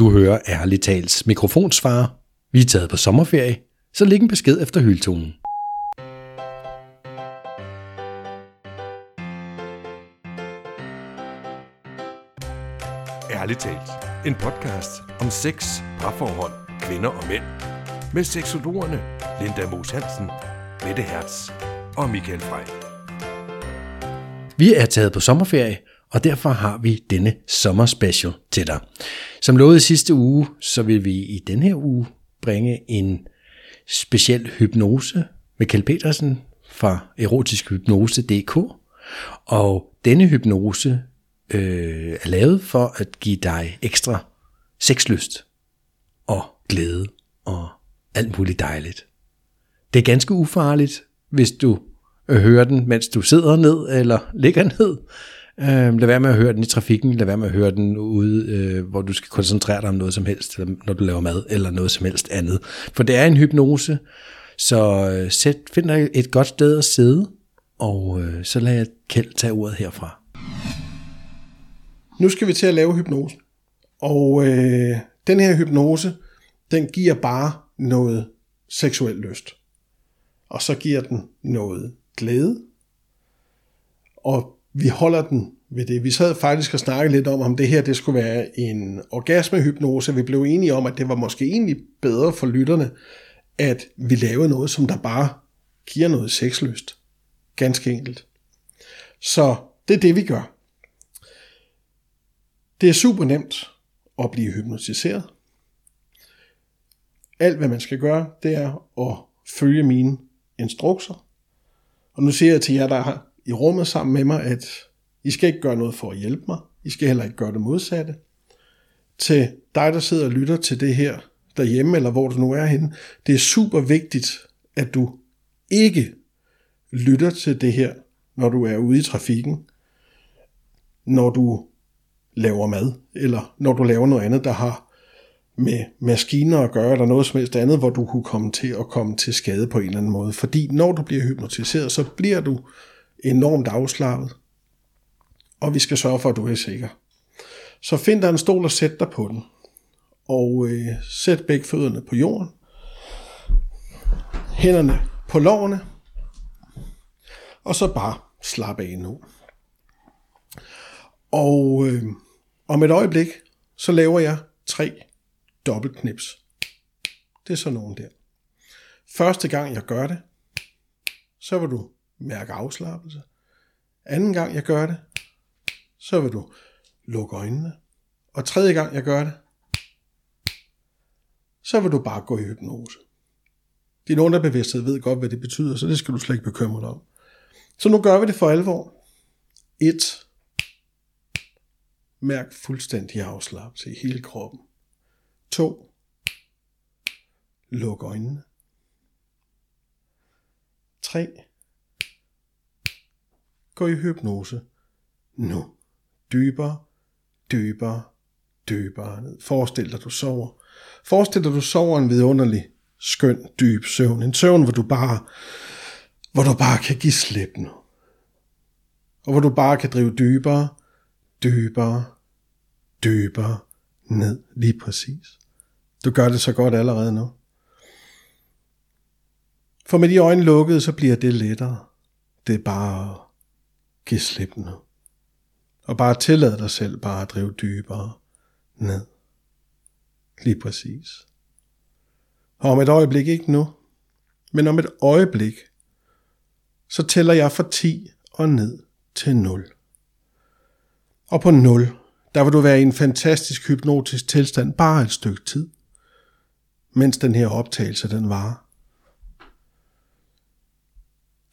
Du hører ærligt tals mikrofonsvarer. Vi er taget på sommerferie, så læg en besked efter hyltonen. Ærligt talt. En podcast om sex, parforhold, kvinder og mænd. Med seksologerne Linda Moos Hansen, Mette Hertz og Michael Frey. Vi er taget på sommerferie, og derfor har vi denne sommerspecial til dig. Som lovet i sidste uge, så vil vi i denne her uge bringe en speciel hypnose med Kjell Petersen fra erotiskhypnose.dk. Og denne hypnose øh, er lavet for at give dig ekstra sexlyst og glæde og alt muligt dejligt. Det er ganske ufarligt, hvis du hører den, mens du sidder ned eller ligger ned. Øh, lad være med at høre den i trafikken, lad være med at høre den ude, øh, hvor du skal koncentrere dig om noget som helst, eller når du laver mad, eller noget som helst andet. For det er en hypnose, så øh, sæt, find dig et godt sted at sidde, og øh, så lad jeg Kjeld tage ordet herfra. Nu skal vi til at lave hypnose. Og øh, den her hypnose, den giver bare noget seksuel lyst. Og så giver den noget glæde. Og vi holder den ved det. Vi sad faktisk og snakkede lidt om, om det her det skulle være en orgasmehypnose. Vi blev enige om, at det var måske egentlig bedre for lytterne, at vi lavede noget, som der bare giver noget sexlyst. Ganske enkelt. Så det er det, vi gør. Det er super nemt at blive hypnotiseret. Alt, hvad man skal gøre, det er at følge mine instrukser. Og nu siger jeg til jer, der i rummet sammen med mig, at I skal ikke gøre noget for at hjælpe mig. I skal heller ikke gøre det modsatte. Til dig, der sidder og lytter til det her derhjemme, eller hvor du nu er henne, det er super vigtigt, at du ikke lytter til det her, når du er ude i trafikken, når du laver mad, eller når du laver noget andet, der har med maskiner at gøre, eller noget som helst andet, hvor du kunne komme til at komme til skade på en eller anden måde. Fordi når du bliver hypnotiseret, så bliver du enormt afslappet, og vi skal sørge for, at du er sikker. Så find dig en stol og sæt dig på den, og øh, sæt begge fødderne på jorden, hænderne på lårene, og så bare slap af nu. Og øh, om et øjeblik, så laver jeg tre dobbeltknips. Det er sådan nogen der. Første gang jeg gør det, så vil du mærke afslappelse. Anden gang jeg gør det, så vil du lukke øjnene. Og tredje gang jeg gør det, så vil du bare gå i hypnose. Din underbevidsthed ved godt, hvad det betyder, så det skal du slet ikke bekymre dig om. Så nu gør vi det for alvor. 1. Mærk fuldstændig afslappelse i hele kroppen. 2. Luk øjnene. 3. Gå i hypnose. Nu. Dybere, dybere, dybere ned. Forestil dig, du sover. Forestil dig, du sover en vidunderlig, skøn, dyb søvn. En søvn, hvor du bare, hvor du bare kan give slip nu. Og hvor du bare kan drive dybere, dybere, dybere ned. Lige præcis. Du gør det så godt allerede nu. For med de øjne lukkede, så bliver det lettere. Det er bare Giv slip nu. Og bare tillade dig selv bare at drive dybere ned. Lige præcis. Og om et øjeblik, ikke nu, men om et øjeblik, så tæller jeg fra 10 og ned til 0. Og på 0, der vil du være i en fantastisk hypnotisk tilstand bare et stykke tid, mens den her optagelse den varer.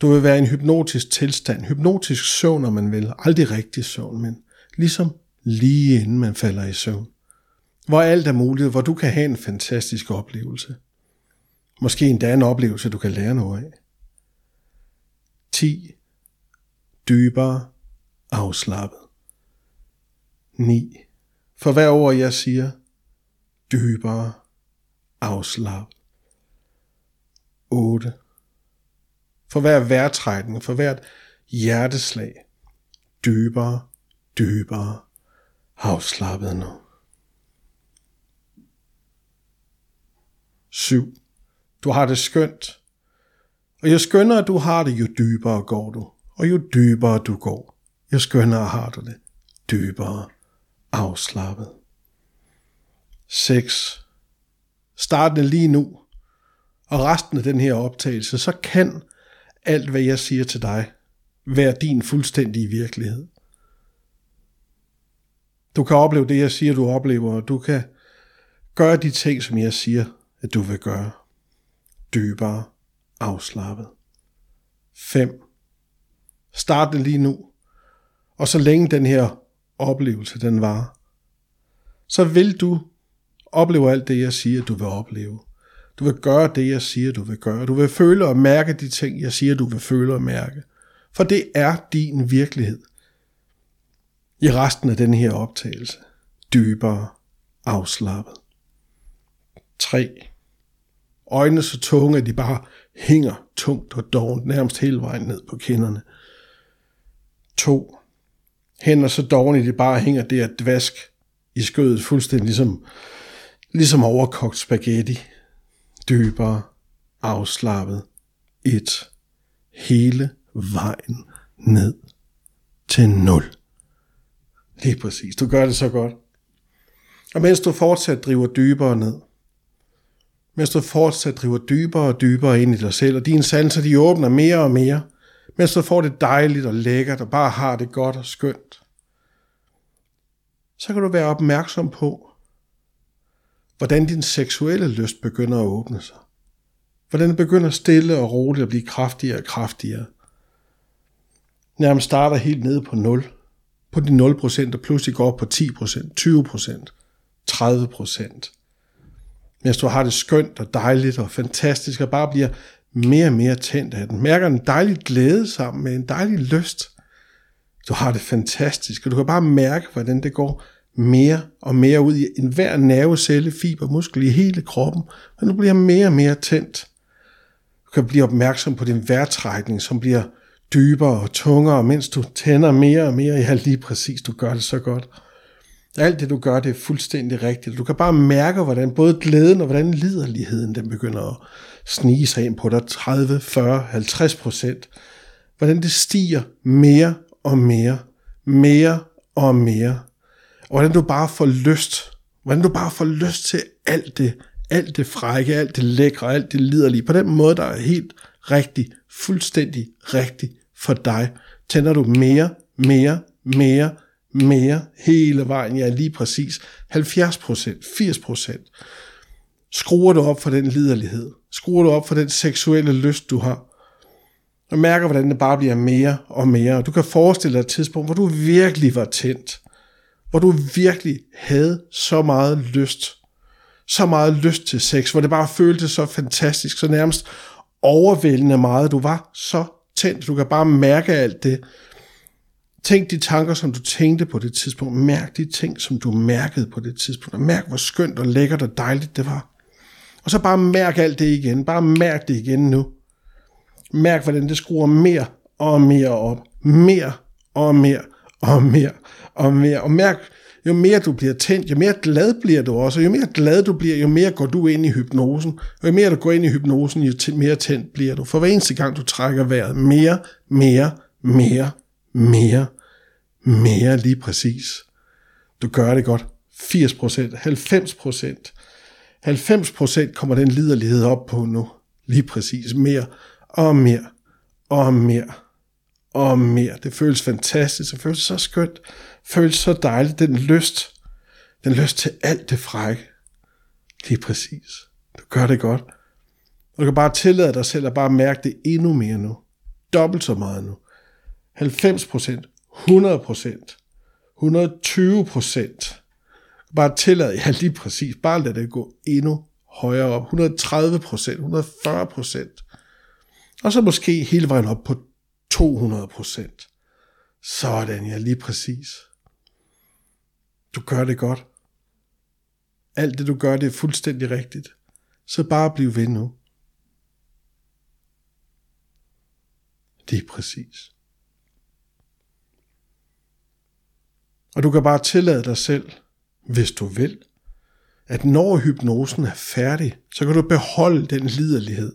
Du vil være i en hypnotisk tilstand, hypnotisk søvn, om man vil. Aldrig rigtig søvn, men ligesom lige inden man falder i søvn. Hvor alt er muligt, hvor du kan have en fantastisk oplevelse. Måske endda en oplevelse, du kan lære noget af. 10. Dybere afslappet. 9. For hver ord jeg siger, dybere afslappet. 8. For hver vejrtrækning, for hvert hjerteslag, dybere, dybere afslappet nu. 7. Du har det skønt. Og jo skønnere du har det, jo dybere går du. Og jo dybere du går, jo skønnere har du det. Dybere afslappet. 6. Startende lige nu, og resten af den her optagelse, så kan alt, hvad jeg siger til dig, være din fuldstændige virkelighed. Du kan opleve det, jeg siger, du oplever, og du kan gøre de ting, som jeg siger, at du vil gøre. Dybere, afslappet. 5. Start det lige nu. Og så længe den her oplevelse, den var, så vil du opleve alt det, jeg siger, du vil opleve. Du vil gøre det, jeg siger, du vil gøre. Du vil føle og mærke de ting, jeg siger, du vil føle og mærke. For det er din virkelighed. I resten af den her optagelse. Dybere afslappet. 3. Øjnene så tunge, at de bare hænger tungt og dovent, nærmest hele vejen ned på kinderne. 2. Hænder så dovent, at de bare hænger der dvask i skødet, fuldstændig ligesom, ligesom overkogt spaghetti dybere, afslappet, et, hele vejen ned til nul. Lige præcis. Du gør det så godt. Og mens du fortsat driver dybere ned, mens du fortsat driver dybere og dybere ind i dig selv, og dine sanser de åbner mere og mere, mens du får det dejligt og lækkert og bare har det godt og skønt, så kan du være opmærksom på, hvordan din seksuelle lyst begynder at åbne sig. Hvordan den begynder stille og roligt at blive kraftigere og kraftigere. Nærmest starter helt nede på 0. På de 0% og pludselig går op på 10%, 20%, 30%. Mens du har det skønt og dejligt og fantastisk og bare bliver mere og mere tændt af den. Mærker en dejlig glæde sammen med en dejlig lyst. Du har det fantastisk, og du kan bare mærke, hvordan det går mere og mere ud i enhver nervecelle, fiber, muskel i hele kroppen, men du bliver mere og mere tændt. Du kan blive opmærksom på din vejrtrækning, som bliver dybere og tungere, mens du tænder mere og mere. Ja, lige præcis, du gør det så godt. Alt det, du gør, det er fuldstændig rigtigt. Du kan bare mærke, hvordan både glæden og hvordan liderligheden, den begynder at snige sig ind på dig 30, 40, 50 procent. Hvordan det stiger mere og mere, mere og mere og hvordan du bare får lyst, hvordan du bare får lyst til alt det, alt det frække, alt det lækre, alt det liderlige, på den måde, der er helt rigtig, fuldstændig rigtig for dig, tænder du mere, mere, mere, mere hele vejen, ja lige præcis. 70% 80% Skruer du op for den liderlighed, skruer du op for den seksuelle lyst, du har, og mærker, hvordan det bare bliver mere og mere. Og du kan forestille dig et tidspunkt, hvor du virkelig var tændt hvor du virkelig havde så meget lyst, så meget lyst til sex, hvor det bare føltes så fantastisk, så nærmest overvældende meget. Du var så tændt, du kan bare mærke alt det. Tænk de tanker, som du tænkte på det tidspunkt. Mærk de ting, som du mærkede på det tidspunkt. Og mærk, hvor skønt og lækkert og dejligt det var. Og så bare mærk alt det igen. Bare mærk det igen nu. Mærk, hvordan det skruer mere og mere op. Mere og mere og mere og mere. Og mærk, jo mere du bliver tændt, jo mere glad bliver du også, og jo mere glad du bliver, jo mere går du ind i hypnosen, og jo mere du går ind i hypnosen, jo mere tændt bliver du. For hver eneste gang du trækker vejret, mere, mere, mere, mere, mere lige præcis. Du gør det godt. 80% 90% 90% kommer den liderlighed op på nu. Lige præcis. Mere og mere og mere og mere. Det føles fantastisk, det føles så skønt, det føles så dejligt, den lyst, den lyst til alt det frække. Lige præcis. Du gør det godt. Og du kan bare tillade dig selv at bare mærke det endnu mere nu. Dobbelt så meget nu. 90 procent, 100 procent, 120 procent. Bare tillade, ja lige præcis, bare lad det gå endnu højere op. 130 procent, 140 procent. Og så måske hele vejen op på 200 procent. Sådan, ja, lige præcis. Du gør det godt. Alt det, du gør, det er fuldstændig rigtigt. Så bare bliv ved nu. Det er præcis. Og du kan bare tillade dig selv, hvis du vil, at når hypnosen er færdig, så kan du beholde den liderlighed.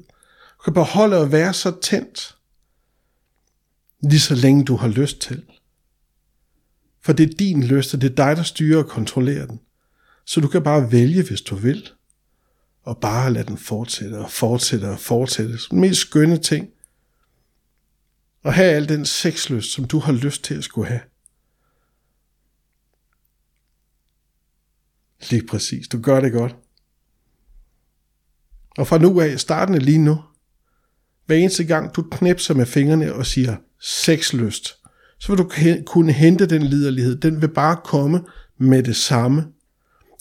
Du kan beholde at være så tændt, lige så længe du har lyst til. For det er din lyst, og det er dig, der styrer og kontrollerer den. Så du kan bare vælge, hvis du vil, og bare lade den fortsætte og fortsætte og fortsætte. Som den mest skønne ting. Og have al den sexlyst, som du har lyst til at skulle have. Lige præcis. Du gør det godt. Og fra nu af, startende lige nu, hver eneste gang du knipser med fingrene og siger sexlyst, så vil du kunne hente den liderlighed. Den vil bare komme med det samme.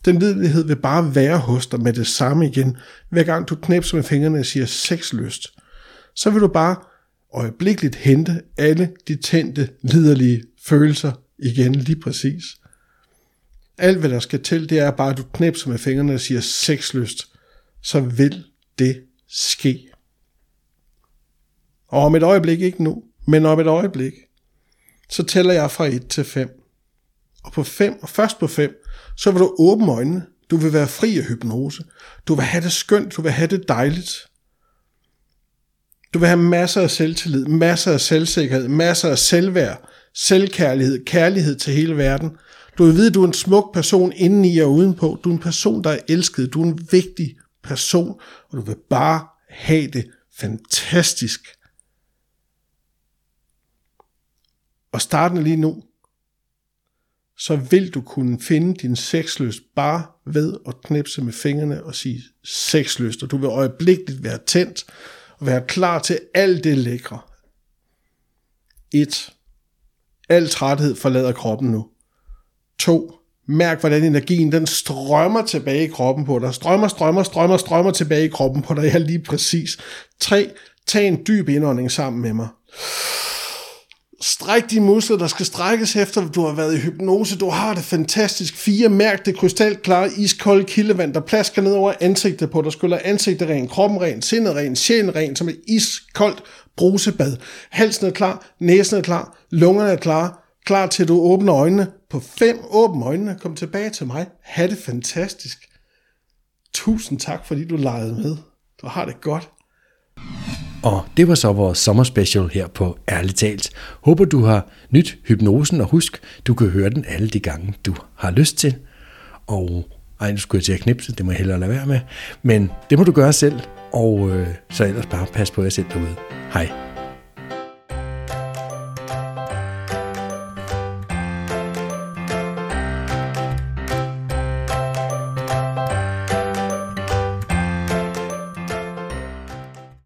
Den liderlighed vil bare være hos dig med det samme igen. Hver gang du knipser med fingrene og siger sexlyst, så vil du bare øjeblikkeligt hente alle de tændte, liderlige følelser igen lige præcis. Alt hvad der skal til, det er bare, at du knipser med fingrene og siger sexlyst, så vil det ske. Og om et øjeblik, ikke nu, men om et øjeblik, så tæller jeg fra 1 til 5. Og på 5, og først på 5, så vil du åbne øjnene. Du vil være fri af hypnose. Du vil have det skønt, du vil have det dejligt. Du vil have masser af selvtillid, masser af selvsikkerhed, masser af selvværd, selvkærlighed, kærlighed til hele verden. Du vil vide, at du er en smuk person indeni og udenpå. Du er en person, der er elsket. Du er en vigtig person, og du vil bare have det fantastisk. Og startende lige nu, så vil du kunne finde din sexlyst bare ved at knipse med fingrene og sige sexlyst, og du vil øjeblikkeligt være tændt og være klar til alt det lækre. 1. Al træthed forlader kroppen nu. 2. Mærk, hvordan energien den strømmer tilbage i kroppen på dig. Strømmer, strømmer, strømmer, strømmer tilbage i kroppen på dig. Ja, lige præcis. 3. Tag en dyb indånding sammen med mig. Stræk de muskler, der skal strækkes efter, du har været i hypnose. Du har det fantastisk. Fire, mærk det krystalklare, iskolde kildevand, der plasker ned over ansigtet på dig. Skyller ansigtet ren, kroppen ren, sindet ren, sjælen ren, som et iskoldt brusebad. Halsen er klar, næsen er klar, lungerne er klar, klar til at du åbner øjnene. På fem åbne øjnene, kom tilbage til mig. Ha' det fantastisk. Tusind tak, fordi du legede med. Du har det godt. Og det var så vores sommerspecial her på Ærligt Talt. Håber du har nyt hypnosen, og husk, du kan høre den alle de gange, du har lyst til. Og ej, nu skulle jeg til at knipse, det må jeg hellere lade være med. Men det må du gøre selv, og øh, så ellers bare pas på jer selv derude. Hej.